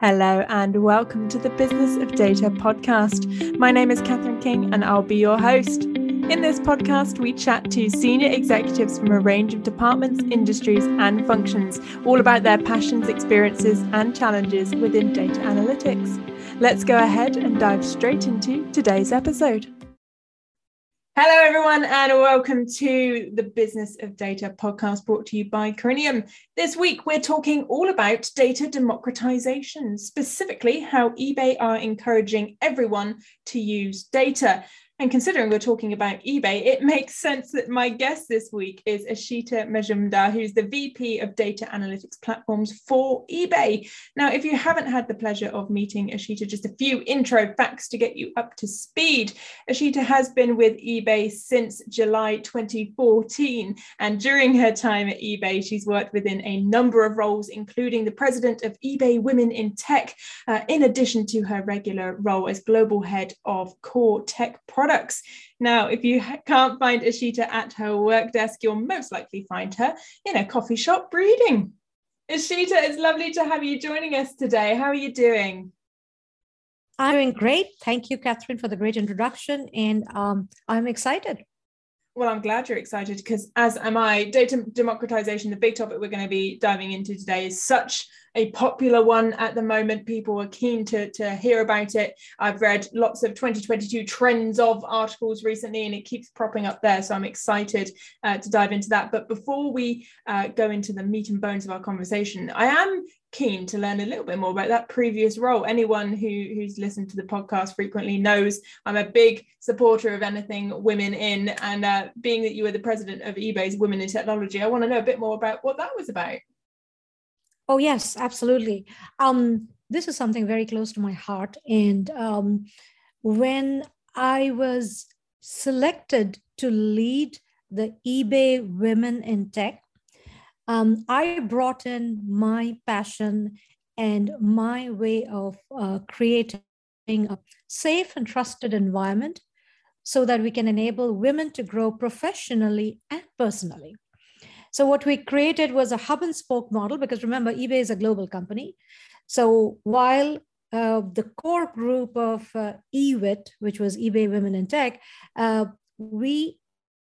Hello, and welcome to the Business of Data podcast. My name is Catherine King, and I'll be your host. In this podcast, we chat to senior executives from a range of departments, industries, and functions, all about their passions, experiences, and challenges within data analytics. Let's go ahead and dive straight into today's episode. Hello, everyone, and welcome to the Business of Data podcast brought to you by Corinium. This week, we're talking all about data democratization, specifically how eBay are encouraging everyone to use data. And considering we're talking about eBay, it makes sense that my guest this week is Ishita Majumdar, who's the VP of Data Analytics Platforms for eBay. Now, if you haven't had the pleasure of meeting Ishita, just a few intro facts to get you up to speed. Ishita has been with eBay since July 2014. And during her time at eBay, she's worked within a number of roles, including the president of eBay Women in Tech, uh, in addition to her regular role as global head of core tech products products. Now, if you can't find Ishita at her work desk, you'll most likely find her in a coffee shop reading. Ishita, it's lovely to have you joining us today. How are you doing? I'm doing great. Thank you, Catherine, for the great introduction. And um, I'm excited. Well, I'm glad you're excited because, as am I, data democratization, the big topic we're going to be diving into today, is such a popular one at the moment. People are keen to, to hear about it. I've read lots of 2022 trends of articles recently, and it keeps propping up there. So I'm excited uh, to dive into that. But before we uh, go into the meat and bones of our conversation, I am keen to learn a little bit more about that previous role. Anyone who who's listened to the podcast frequently knows I'm a big supporter of anything women in, and uh, being that you were the president of eBay's Women in Technology, I want to know a bit more about what that was about. Oh yes, absolutely. Um, this is something very close to my heart, and um, when I was selected to lead the eBay Women in Tech um, I brought in my passion and my way of uh, creating a safe and trusted environment so that we can enable women to grow professionally and personally. So, what we created was a hub and spoke model because remember, eBay is a global company. So, while uh, the core group of uh, EWIT, which was eBay Women in Tech, uh, we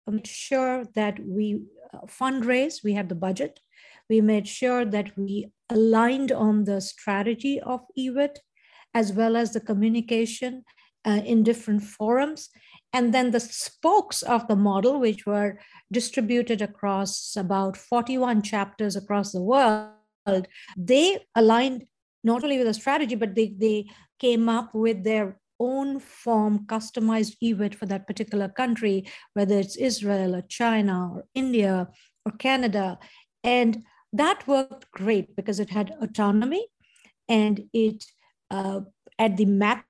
made sure that we fundraise, we had the budget. We made sure that we aligned on the strategy of EWIT as well as the communication uh, in different forums. And then the spokes of the model, which were distributed across about 41 chapters across the world, they aligned not only with the strategy, but they, they came up with their own form customized EWIT for that particular country, whether it's Israel or China or India or Canada. And that worked great because it had autonomy and it, uh, at the macro,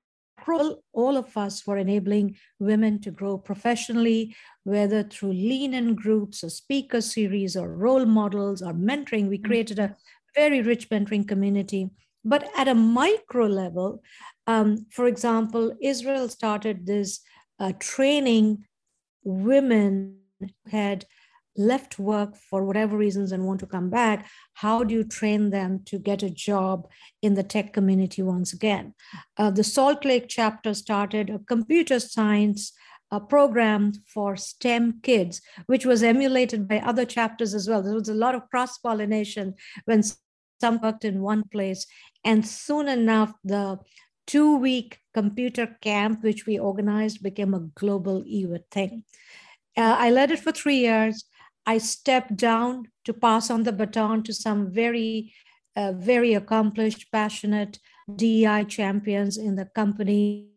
all of us for enabling women to grow professionally, whether through lean in groups or speaker series or role models or mentoring. We created a very rich mentoring community. But at a micro level, um, for example, Israel started this uh, training women had left work for whatever reasons and want to come back, how do you train them to get a job in the tech community once again? Uh, the Salt Lake chapter started a computer science uh, program for STEM kids, which was emulated by other chapters as well. There was a lot of cross pollination when some worked in one place. And soon enough, the two week computer camp, which we organized, became a global EWIT thing. Uh, I led it for three years. I stepped down to pass on the baton to some very, uh, very accomplished, passionate DEI champions in the company.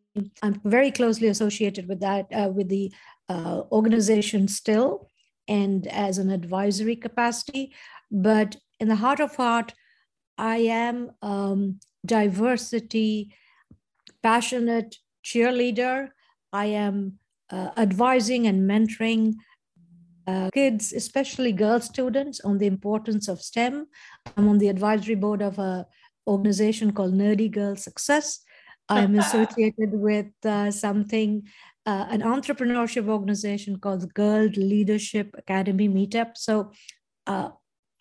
I'm very closely associated with that, uh, with the uh, organization still, and as an advisory capacity. But in the heart of heart, I am um, diversity passionate cheerleader. I am uh, advising and mentoring uh, kids, especially girl students, on the importance of STEM. I'm on the advisory board of a organization called Nerdy Girl Success. I'm associated with uh, something, uh, an entrepreneurship organization called the Girl Leadership Academy Meetup. So uh,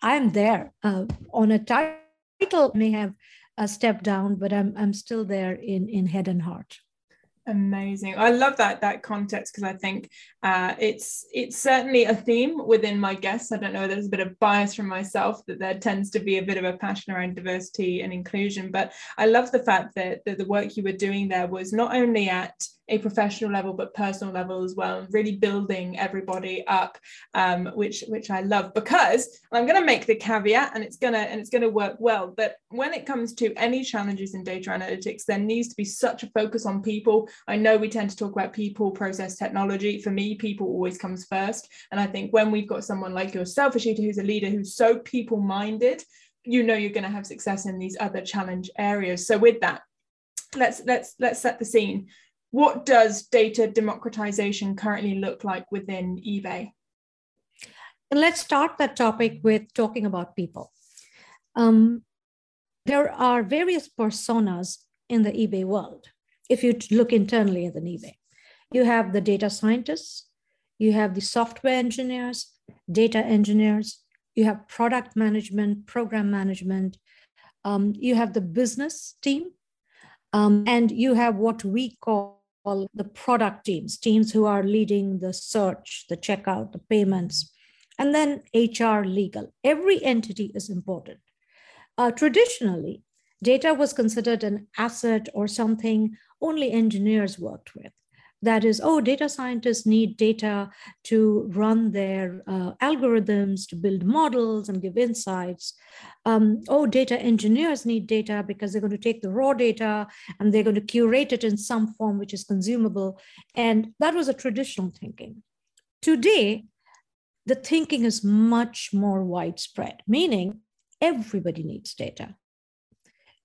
I'm there uh, on a title may have a step down, but I'm I'm still there in in head and heart. Amazing. I love that that context because I think uh, it's it's certainly a theme within my guests. I don't know. There's a bit of bias from myself that there tends to be a bit of a passion around diversity and inclusion. But I love the fact that, that the work you were doing there was not only at a professional level but personal level as well and really building everybody up um, which which i love because i'm going to make the caveat and it's going to and it's going to work well but when it comes to any challenges in data analytics there needs to be such a focus on people. I know we tend to talk about people process technology. For me people always comes first and i think when we've got someone like yourself Ishita who's a leader who's so people minded you know you're going to have success in these other challenge areas. So with that let's let's let's set the scene what does data democratization currently look like within eBay? And let's start that topic with talking about people. Um, there are various personas in the eBay world. If you look internally at the eBay, you have the data scientists, you have the software engineers, data engineers, you have product management, program management, um, you have the business team, um, and you have what we call the product teams, teams who are leading the search, the checkout, the payments, and then HR legal. Every entity is important. Uh, traditionally, data was considered an asset or something only engineers worked with that is, oh, data scientists need data to run their uh, algorithms, to build models and give insights. Um, oh, data engineers need data because they're going to take the raw data and they're going to curate it in some form which is consumable. And that was a traditional thinking. Today, the thinking is much more widespread, meaning everybody needs data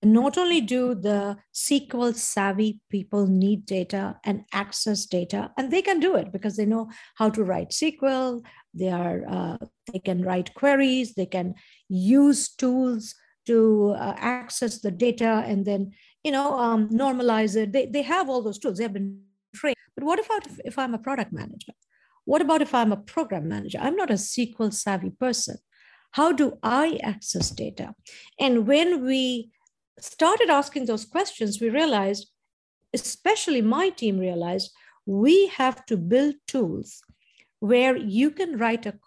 not only do the SQL savvy people need data and access data, and they can do it because they know how to write SQL. They are uh, they can write queries. They can use tools to uh, access the data and then you know um, normalize it. They they have all those tools. They have been trained. But what about if, if I'm a product manager? What about if I'm a program manager? I'm not a SQL savvy person. How do I access data? And when we started asking those questions, we realized, especially my team realized, we have to build tools where you can write a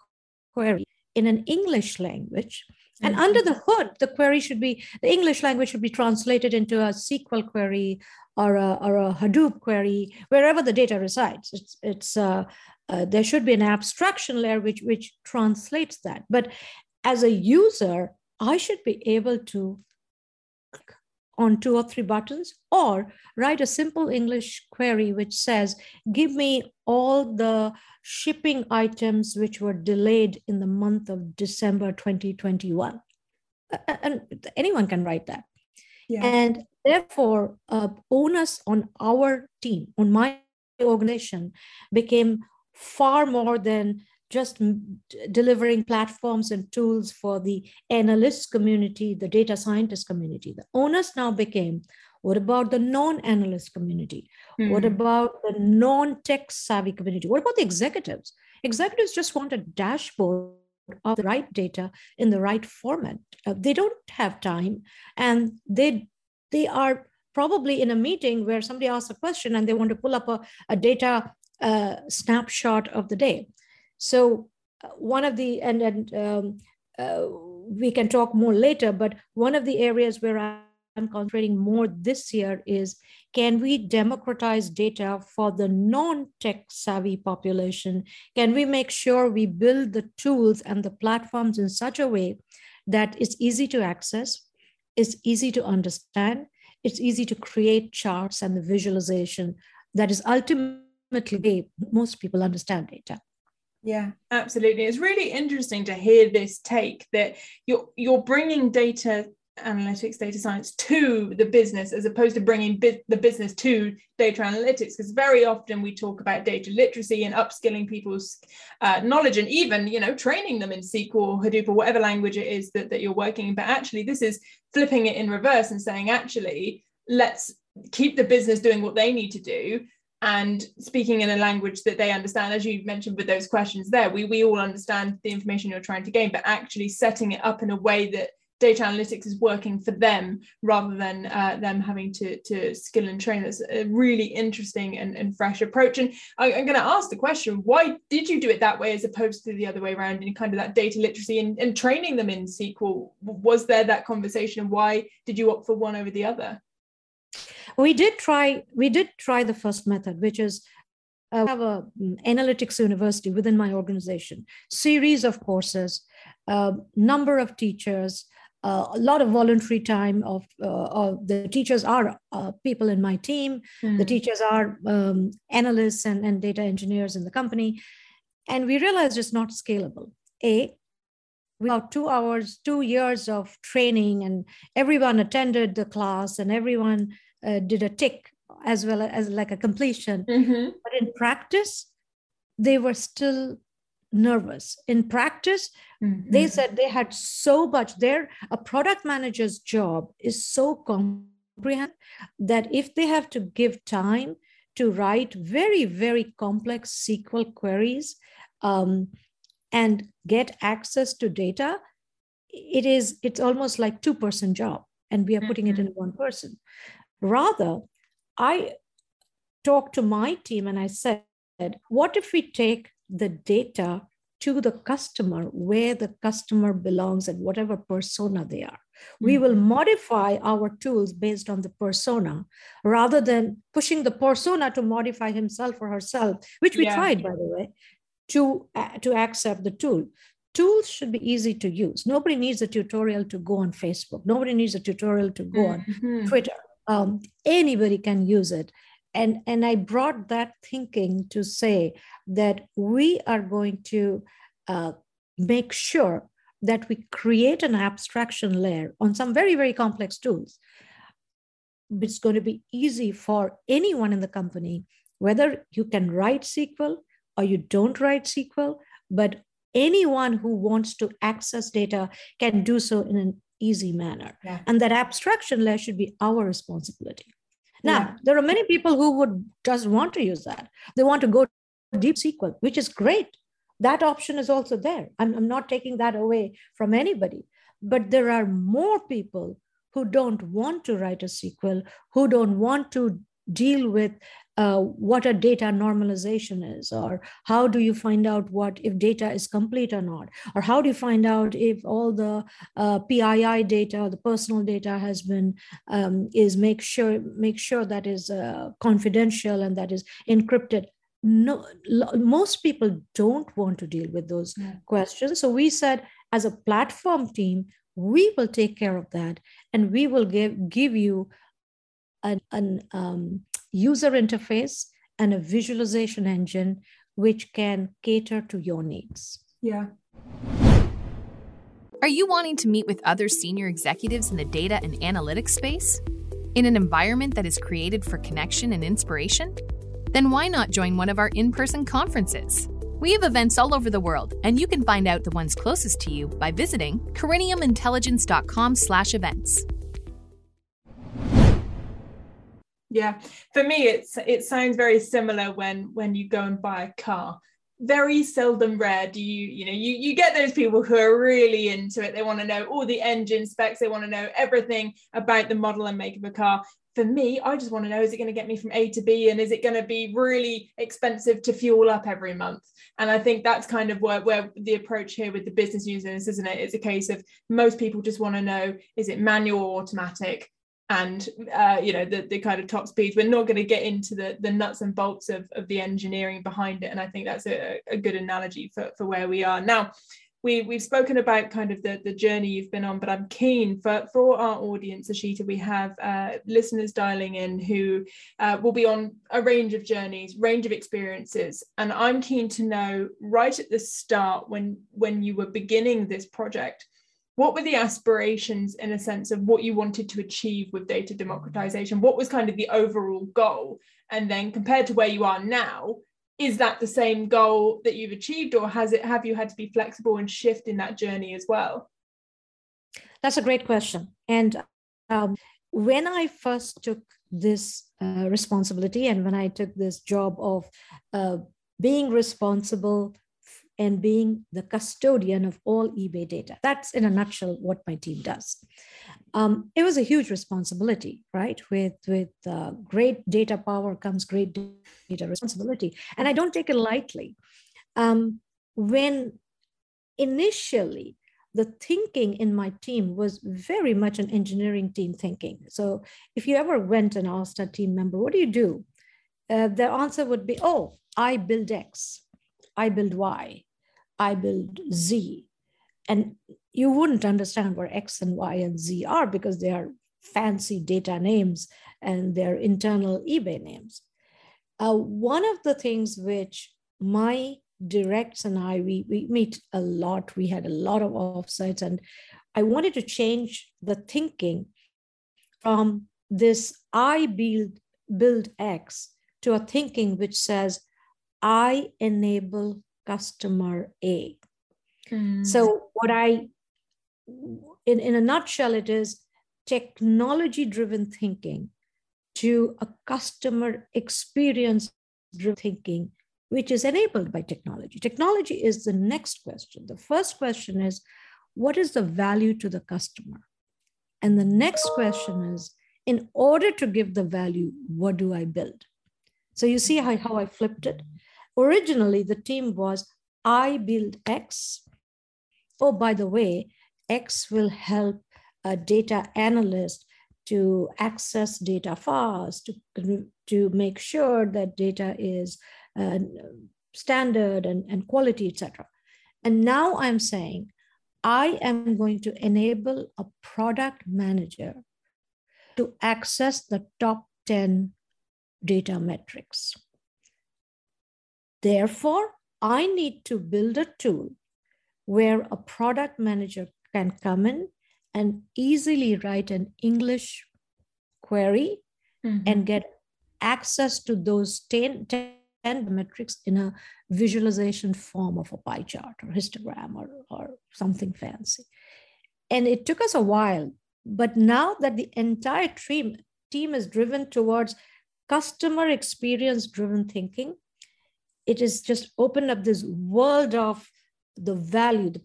query in an English language. And mm-hmm. under the hood, the query should be, the English language should be translated into a SQL query or a, or a Hadoop query, wherever the data resides. It's, it's uh, uh, there should be an abstraction layer which, which translates that. But as a user, I should be able to on two or three buttons, or write a simple English query which says, give me all the shipping items which were delayed in the month of December 2021. And anyone can write that. Yeah. And therefore, uh, onus on our team, on my organization, became far more than just delivering platforms and tools for the analyst community, the data scientist community. The onus now became what about the non analyst community? Mm-hmm. What hmm. about the non tech savvy community? What about the executives? Executives just want a dashboard of the right data in the right format. Uh, they don't have time and they they are probably in a meeting where somebody asks a question and they want to pull up a, a data uh, snapshot of the day so uh, one of the and and um, uh, we can talk more later, but one of the areas where I'm concentrating more this year is can we democratize data for the non-tech savvy population? Can we make sure we build the tools and the platforms in such a way that it's easy to access, it's easy to understand, it's easy to create charts and the visualization that is ultimately most people understand data. Yeah, absolutely. It's really interesting to hear this take that you're you're bringing data analytics, data science to the business as opposed to bringing the business to data analytics. Because very often we talk about data literacy and upskilling people's uh, knowledge and even you know training them in SQL or Hadoop or whatever language it is that, that you're working in. But actually, this is flipping it in reverse and saying actually let's keep the business doing what they need to do and speaking in a language that they understand as you mentioned with those questions there we we all understand the information you're trying to gain but actually setting it up in a way that data analytics is working for them rather than uh, them having to, to skill and train. That's a really interesting and, and fresh approach. And I, am going to ask the question why did you do it that way as opposed to the other way around in kind of that data literacy and, and training them in SQL? Was there that conversation? And why did you opt for one over the other? We did try, we did try the first method, which is uh, have a um, analytics university within my organization, series of courses, uh, number of teachers, uh, a lot of voluntary time of, uh, of the teachers are uh, people in my team mm. the hmm. teachers are um, analysts and, and data engineers in the company and we realized it's not scalable a without two hours two years of training and everyone attended the class and everyone uh, did a tick as well as like a completion mm-hmm. but in practice they were still nervous in practice mm-hmm. they said they had so much there a product manager's job is so comprehensive that if they have to give time to write very very complex sql queries um, and get access to data it is it's almost like two person job and we are putting mm-hmm. it in one person rather i talked to my team and i said what if we take the data to the customer where the customer belongs and whatever persona they are. Mm-hmm. We will modify our tools based on the persona rather than pushing the persona to modify himself or herself, which we yeah. tried, by the way, to, uh, to accept the tool. Tools should be easy to use. Nobody needs a tutorial to go on Facebook. Nobody needs a tutorial to go mm-hmm. on Twitter. Um, anybody can use it. And and i brought that thinking to say that we are going to uh, make sure that we create an abstraction layer on some very very complex tools. It's going to be easy for anyone in the company whether you can write sql or you don't write sql but anyone who wants to access data can do so in an easy manner yeah. and that abstraction layer should be our responsibility now, yeah. there are many people who would just want to use that. They want to go deep SQL, which is great. That option is also there. I'm, I'm not taking that away from anybody. But there are more people who don't want to write a SQL, who don't want to deal with uh, what a data normalization is, or how do you find out what if data is complete or not, or how do you find out if all the uh, PII data, the personal data has been um, is make sure make sure that is uh, confidential and that is encrypted. No, most people don't want to deal with those yeah. questions. So we said, as a platform team, we will take care of that, and we will give give you an, an um, user interface and a visualization engine which can cater to your needs. Yeah. Are you wanting to meet with other senior executives in the data and analytics space? In an environment that is created for connection and inspiration? Then why not join one of our in person conferences? We have events all over the world, and you can find out the ones closest to you by visiting coriniumintelligence.com/events. Yeah, for me, it's it sounds very similar when when you go and buy a car. Very seldom, rare do you you know you you get those people who are really into it. They want to know all the engine specs. They want to know everything about the model and make of a car. For me, I just want to know: is it going to get me from A to B, and is it going to be really expensive to fuel up every month? And I think that's kind of where, where the approach here with the business users, isn't it? It's a case of most people just want to know: is it manual or automatic? And uh, you know the, the kind of top speeds we're not going to get into the the nuts and bolts of, of the engineering behind it and i think that's a, a good analogy for, for where we are now we, we've spoken about kind of the, the journey you've been on, but I'm keen for, for our audience, Ishita, we have uh, listeners dialing in who uh, will be on a range of journeys, range of experiences. And I'm keen to know right at the start when, when you were beginning this project, what were the aspirations in a sense of what you wanted to achieve with data democratization? What was kind of the overall goal? And then compared to where you are now is that the same goal that you've achieved or has it have you had to be flexible and shift in that journey as well? That's a great question. And um, when i first took this uh, responsibility and when i took this job of uh, being responsible and being the custodian of all eBay data. That's in a nutshell what my team does. Um, it was a huge responsibility, right? With with uh, great data power comes great data responsibility, and I don't take it lightly. Um, when initially the thinking in my team was very much an engineering team thinking. So if you ever went and asked a team member, "What do you do?" Uh, their answer would be, "Oh, I build X, I build Y, I build Z. And you wouldn't understand where X and Y and Z are because they are fancy data names and they're internal eBay names. Uh, one of the things which my directs and I, we, we meet a lot, we had a lot of offsites, and I wanted to change the thinking from this I build, build X to a thinking which says I enable customer A. Mm. So, what I, in, in a nutshell, it is technology driven thinking to a customer experience driven thinking, which is enabled by technology. Technology is the next question. The first question is what is the value to the customer? And the next question is in order to give the value, what do I build? So you see how, how I flipped it? Originally, the team was I build X. Oh, by the way, X will help a data analyst to access data fast, to, to make sure that data is uh, standard and, and quality, etc. And now I'm saying I am going to enable a product manager to access the top 10 data metrics. Therefore, I need to build a tool where a product manager can come in and easily write an English query mm-hmm. and get access to those 10, 10, metrics in a visualization form of a pie chart or histogram or, or something fancy. And it took us a while, but now that the entire team, team is driven towards customer experience driven thinking, it is just opened up this world of the value, the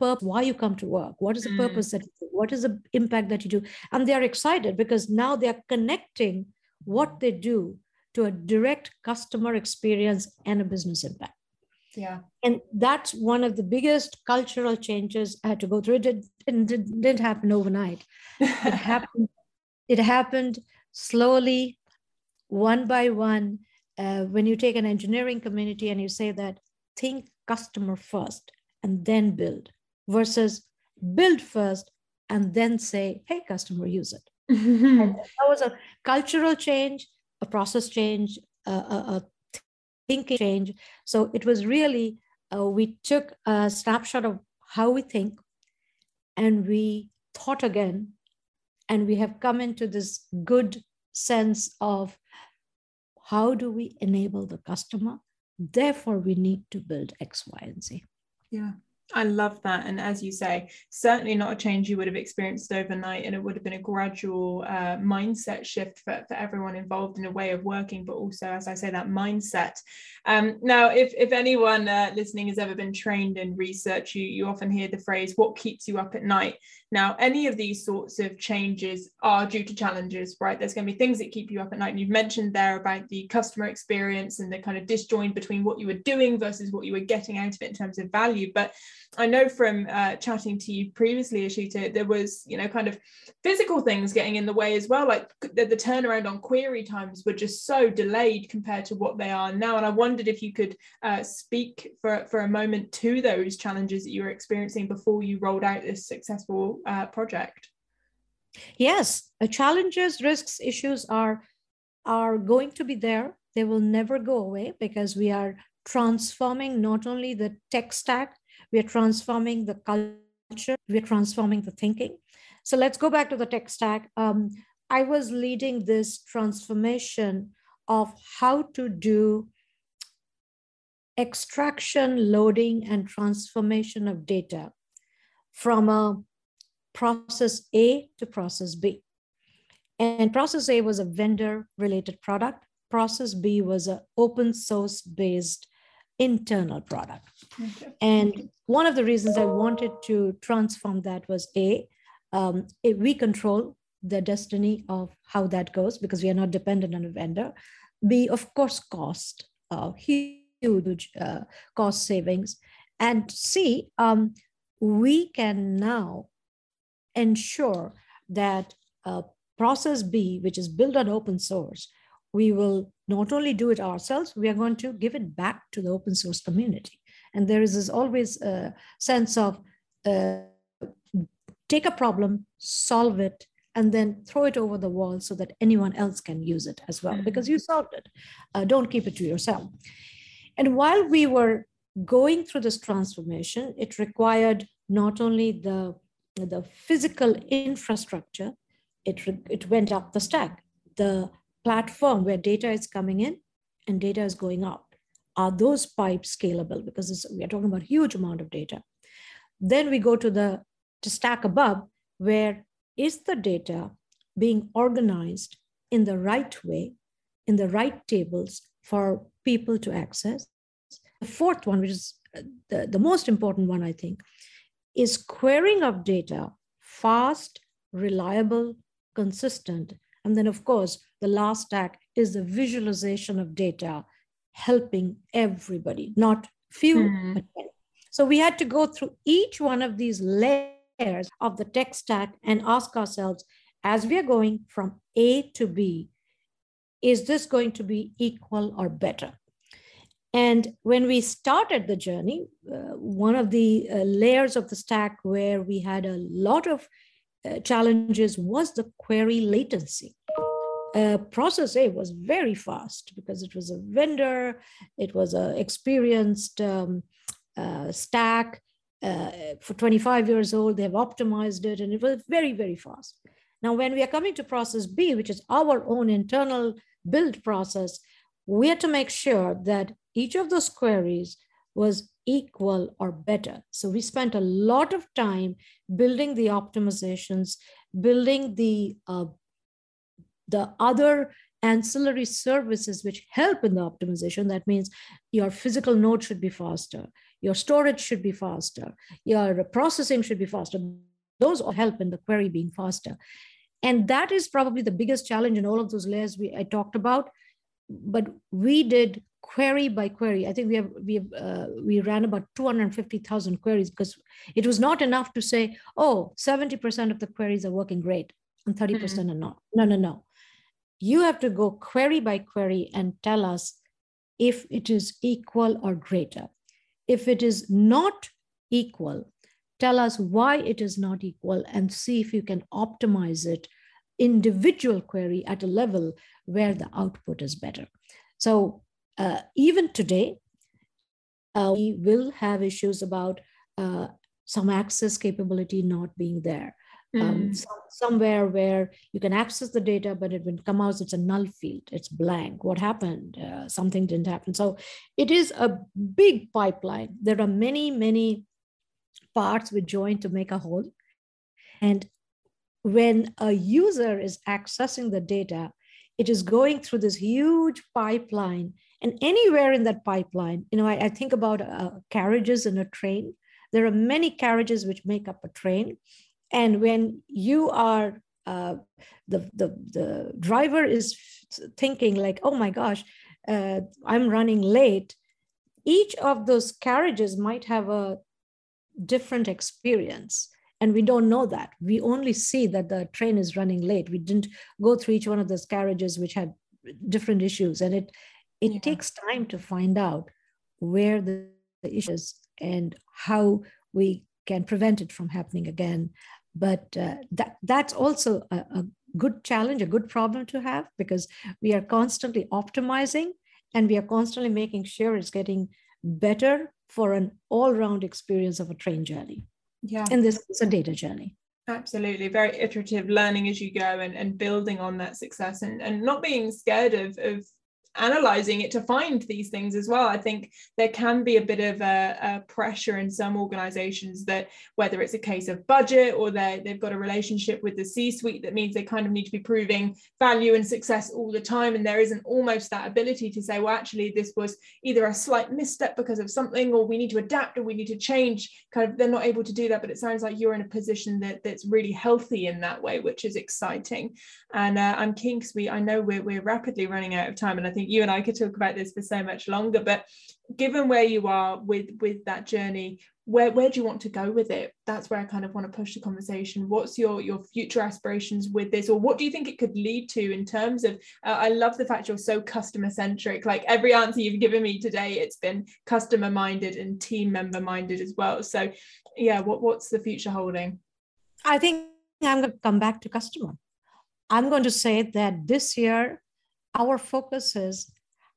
purpose, why you come to work, what is the mm. purpose that you do, what is the impact that you do. And they're excited because now they're connecting what they do to a direct customer experience and a business impact. Yeah. And that's one of the biggest cultural changes I had to go through. It, did, it didn't happen overnight. It happened, it happened slowly, one by one, uh, when you take an engineering community and you say that think customer first and then build versus build first and then say hey customer use it. That was a cultural change a process change a, a, a thinking change. So it was really uh, we took a snapshot of how we think and we thought again. And we have come into this good sense of how do we enable the customer? Therefore, we need to build X, Y, and Z. Yeah. I love that. And as you say, certainly not a change you would have experienced overnight. And it would have been a gradual uh, mindset shift for, for everyone involved in a way of working, but also, as I say, that mindset. Um, now, if, if anyone uh, listening has ever been trained in research, you, you often hear the phrase, what keeps you up at night? Now, any of these sorts of changes are due to challenges, right? There's going to be things that keep you up at night. And you've mentioned there about the customer experience and the kind of disjoint between what you were doing versus what you were getting out of it in terms of value. But I know from uh, chatting to you previously, Ishita, there was, you know, kind of physical things getting in the way as well. Like the, the turnaround on query times were just so delayed compared to what they are now. And I wondered if you could uh, speak for, for a moment to those challenges that you were experiencing before you rolled out this successful uh, project. Yes, challenges, risks, issues are are going to be there. They will never go away because we are transforming not only the tech stack we are transforming the culture, we are transforming the thinking. So let's go back to the tech stack. Um, I was leading this transformation of how to do extraction, loading, and transformation of data from a process A to process B. And process A was a vendor related product. Process B was an open source based internal product. Okay. And one of the reasons I wanted to transform that was A, um, we control the destiny of how that goes because we are not dependent on a vendor. B, of course, cost, uh, huge uh, cost savings. And C, um, we can now ensure that uh, process B, which is built on open source, we will not only do it ourselves, we are going to give it back to the open source community. And there is this always a sense of uh, take a problem, solve it, and then throw it over the wall so that anyone else can use it as well, because you solved it. Uh, don't keep it to yourself. And while we were going through this transformation, it required not only the, the physical infrastructure, it, it went up the stack. The platform where data is coming in and data is going out. Are those pipes scalable? Because we are talking about huge amount of data. Then we go to the to stack above, where is the data being organized in the right way, in the right tables for people to access? The fourth one, which is uh, the, the most important one, I think, is querying of data fast, reliable, consistent. And then, of course, the last stack is the visualization of data, helping everybody, not few. Mm. So we had to go through each one of these layers of the tech stack and ask ourselves, as we are going from A to B, is this going to be equal or better? And when we started the journey, uh, one of the uh, layers of the stack where we had a lot of uh, challenges was the query latency. Uh, process A was very fast because it was a vendor, it was an experienced um, uh, stack uh, for 25 years old. They have optimized it and it was very, very fast. Now, when we are coming to process B, which is our own internal build process, we had to make sure that each of those queries was equal or better. So we spent a lot of time building the optimizations, building the uh, the other ancillary services which help in the optimization. That means your physical node should be faster, your storage should be faster, your processing should be faster. Those all help in the query being faster. And that is probably the biggest challenge in all of those layers we I talked about. But we did query by query. I think we have we have, uh, we ran about 250,000 queries because it was not enough to say, oh, 70% of the queries are working great and 30% mm hmm are not. No, no, no you have to go query by query and tell us if it is equal or greater. If it is not equal, tell us why it is not equal and see if you can optimize it individual query at a level where the output is better. So uh, even today, uh, we will have issues about uh, some access capability not being there um, mm. some, somewhere where you can access the data, but it will come out, it's a null field, it's blank. What happened? Uh, something didn't happen. So it is a big pipeline. There are many, many parts which join to make a whole. And when a user is accessing the data, it is going through this huge pipeline. And anywhere in that pipeline, you know, I, I think about uh, carriages in a train. There are many carriages which make up a train and when you are uh, the, the the driver is thinking like oh my gosh uh, i'm running late each of those carriages might have a different experience and we don't know that. We only see that the train is running late. We didn't go through each one of those carriages which had different issues. And it it yeah. takes time to find out where the, the issues and how we can prevent it from happening again. But uh, that that's also a, a good challenge a good problem to have because we are constantly optimizing and we are constantly making sure it's getting better for an all-round experience of a train journey yeah. And this is a data journey. Absolutely. Very iterative learning as you go and, and building on that success and, and not being scared of, of analyzing it to find these things as well. I think there can be a bit of a, a pressure in some organizations that whether it's a case of budget or they they've got a relationship with the C-suite that means they kind of need to be proving value and success all the time. And there isn't almost that ability to say, well, actually, this was either a slight misstep because of something, or we need to adapt or we need to change. Kind of they're not able to do that. But it sounds like you're in a position that that's really healthy in that way, which is exciting. And uh, I'm keen because we I know we're we're rapidly running out of time. And I think you and I could talk about this for so much longer. But given where you are with with that journey where where do you want to go with it? That's where i kind of want to push the conversation. What's your your future aspirations with this or what do you think it could lead to in terms of uh, i love the fact you're so customer centric like every answer you've given me today it's been customer minded and team member minded as well. So yeah what what's the future holding? I think i'm going to come back to customer. I'm going to say that this year our focus is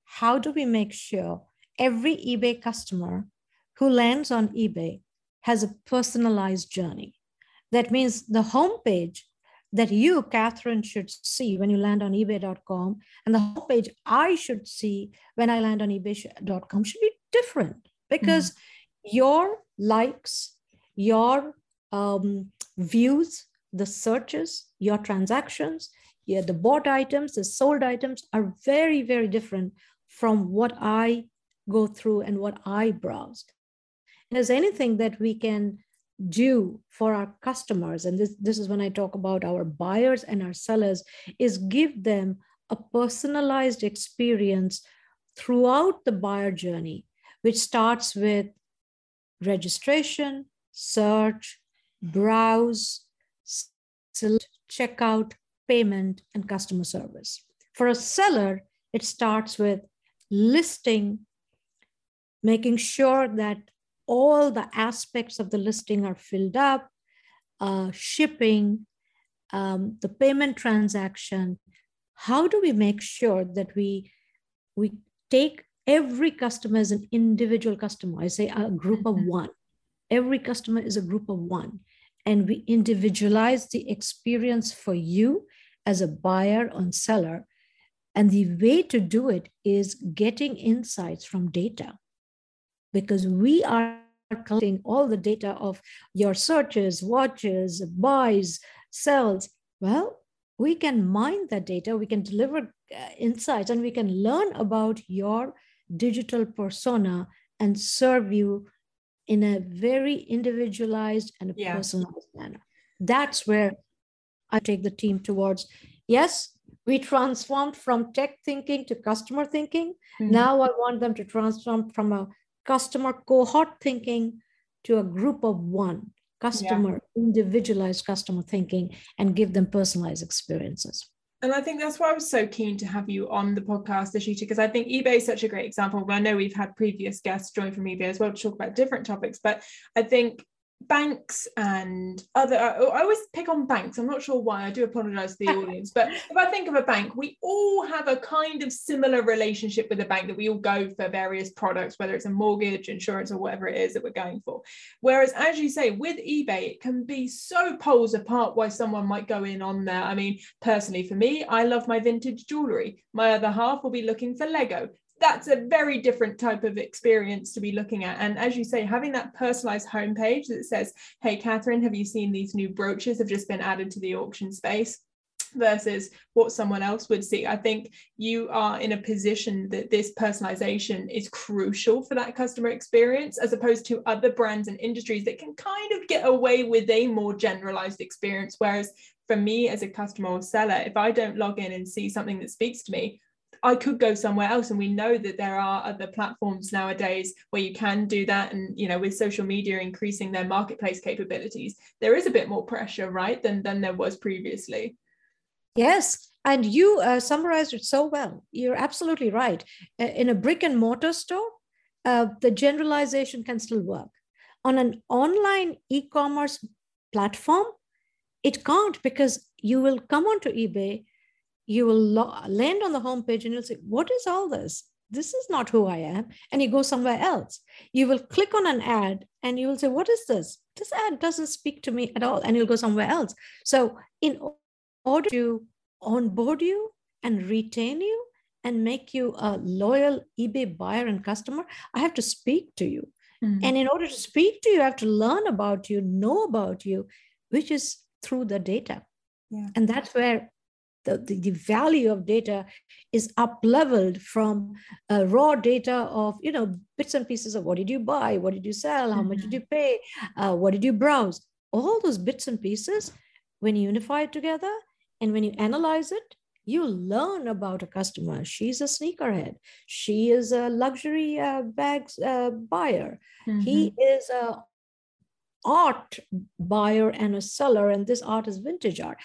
how do we make sure every eBay customer who lands on eBay has a personalized journey. That means the homepage that you, Catherine, should see when you land on eBay.com and the homepage I should see when I land on eBay.com should be different because mm-hmm. your likes, your um, views, the searches, your transactions, yeah, the bought items, the sold items are very, very different from what I go through and what I browse. And there's anything that we can do for our customers, and this, this is when I talk about our buyers and our sellers, is give them a personalized experience throughout the buyer journey, which starts with registration, search, browse, select, checkout, payment, and customer service. For a seller, it starts with listing making sure that all the aspects of the listing are filled up, uh, shipping, um, the payment transaction. How do we make sure that we we take every customer as an individual customer? I say a group of mm-hmm. one. Every customer is a group of one, and we individualize the experience for you as a buyer and seller. And the way to do it is getting insights from data because we are collecting all the data of your searches, watches, buys, sells. Well, we can mine that data, we can deliver uh, insights, and we can learn about your digital persona and serve you in a very individualized and yeah. personalized manner. That's where I take the team towards. Yes, we transformed from tech thinking to customer thinking. Mm-hmm. Now I want them to transform from a customer cohort thinking to a group of one customer yeah. individualized customer thinking and give them personalized experiences and I think that's why I was so keen to have you on the podcast, Ishita, because I think eBay is such a great example. I know we've had previous guests join from eBay as well to talk about different topics, but I think banks and other I, always pick on banks. I'm not sure why i do apologize to the audience but if i think of a bank we all have a kind of similar relationship with a bank that we all go for various products whether it's a mortgage insurance or whatever it is that we're going for. Whereas as you say with ebay it can be so poles apart why someone might go in on there i mean personally for me i love my vintage jewelry. My other half will be looking for lego that's a very different type of experience to be looking at. And as you say, having that personalized homepage that says, Hey, Catherine, have you seen these new brooches have just been added to the auction space? versus what someone else would see. I think you are in a position that this personalization is crucial for that customer experience, as opposed to other brands and industries that can kind of get away with a more generalized experience. Whereas for me as a customer or seller, if I don't log in and see something that speaks to me, I could go somewhere else. And we know that there are other platforms nowadays where you can do that. And, you know, with social media increasing their marketplace capabilities, there is a bit more pressure, right, than, than there was previously. Yes. And you uh, summarized it so well. You're absolutely right. In a brick and mortar store, uh, the generalization can still work. On an online e commerce platform, it can't because you will come onto eBay you will lo- land on the homepage and you'll say, What is all this? This is not who I am. And you go somewhere else. You will click on an ad and you will say, What is this? This ad doesn't speak to me at all. And you'll go somewhere else. So, in order to onboard you and retain you and make you a loyal eBay buyer and customer, I have to speak to you. Mm-hmm. And in order to speak to you, I have to learn about you, know about you, which is through the data. Yeah. And that's where the, the, the, value of data is up leveled from uh, raw data of you know bits and pieces of what did you buy what did you sell how much did mm-hmm. you pay uh, what did you browse. All those bits and pieces when you unify it together and when you analyze it you learn about a customer. She's a sneakerhead. She is a luxury uh, bags uh, buyer. Mm-hmm. he is a art buyer and a seller and this art is vintage art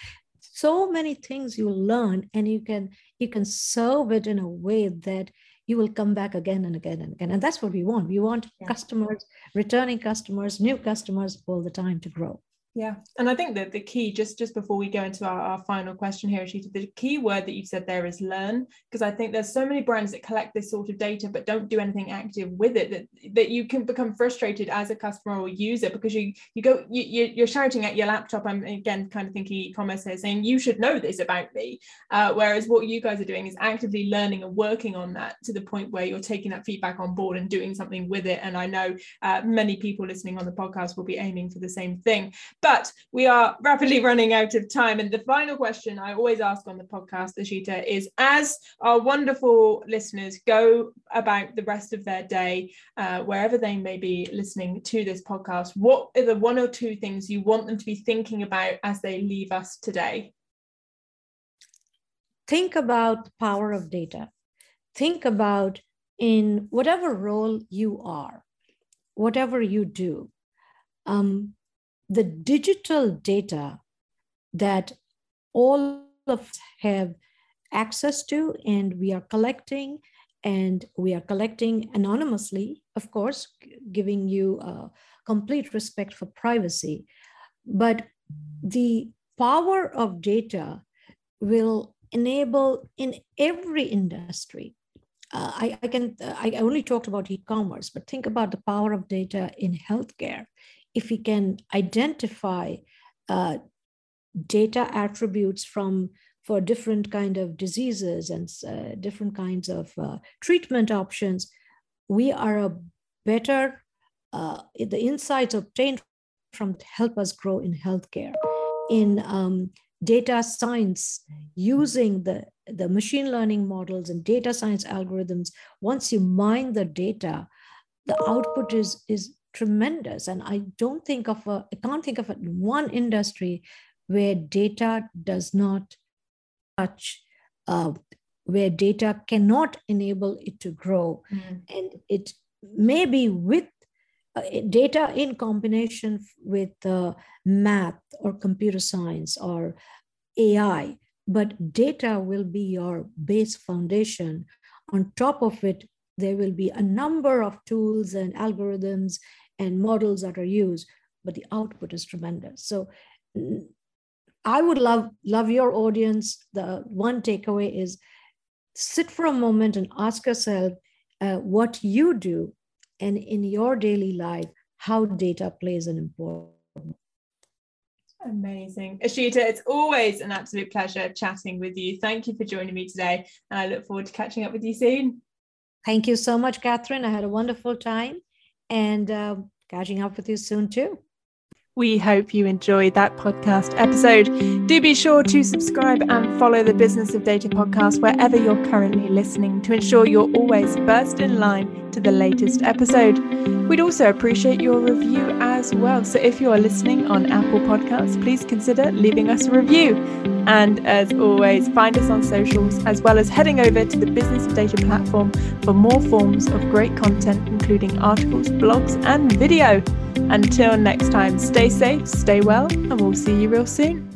so many things you learn and you can you can serve it in a way that you will come back again and again and again. And that's what we want. We want yeah. customers returning customers new customers all the time to grow yeah, and I think that the key, just just before we go into our, our final question here, Ishita, the key word that you've said there is learn, because I think there's so many brands that collect this sort of data but don't do anything active with it. That that you can become frustrated as a customer or user because you you go you you're shouting at your laptop. I'm again kind of thinking e-commerce here, saying you should know this about me, uh, whereas what you guys are doing is actively learning and working on that to the point where you're taking that feedback on board and doing something with it. And I know uh, many people listening on the podcast will be aiming for the same thing. But but we are rapidly running out of time. And the final question I always ask on the podcast, Ishita, is as our wonderful listeners go about the rest of their day, uh, wherever they may be listening to this podcast, what are the one or two things you want them to be thinking about as they leave us today? Think about the power of data. Think about in whatever role you are, whatever you do, um, the digital data that all of us have access to and we are collecting and we are collecting anonymously of course giving you a complete respect for privacy. But the power of data will enable in every industry uh, I, I, can I only talked about e-commerce, but think about the power of data in healthcare if we can identify uh, data attributes from for different kind of diseases and uh, different kinds of uh, treatment options, we are a better, uh, the insights obtained from help us grow in healthcare. In um, data science, using the, the machine learning models and data science algorithms, once you mine the data, the output is, is tremendous. And I don't think of a, I can't think of a, one industry where data does not touch, uh, where data cannot enable it to grow. Mm. And it may be with uh, data in combination with uh, math or computer science or AI, but data will be your base foundation. On top of it, there will be a number of tools and algorithms and models that are used, but the output is tremendous. So I would love love your audience. The one takeaway is sit for a moment and ask yourself uh, what you do and in your daily life how data plays an important Amazing. Ishita, it's always an absolute pleasure chatting with you. Thank you for joining me today. And I look forward to catching up with you soon. Thank you so much, Catherine. I had a wonderful time and uh, catching up with you soon too. We hope you enjoyed that podcast episode. Do be sure to subscribe and follow the Business of Data podcast wherever you're currently listening to ensure you're always first in line to the latest episode. We'd also appreciate your review as well. So if you're listening on Apple Podcasts, please consider leaving us a review. And as always, find us on socials as well as heading over to the Business Data platform for more forms of great content, including articles, blogs, and video. Until next time, stay safe, stay well, and we'll see you real soon.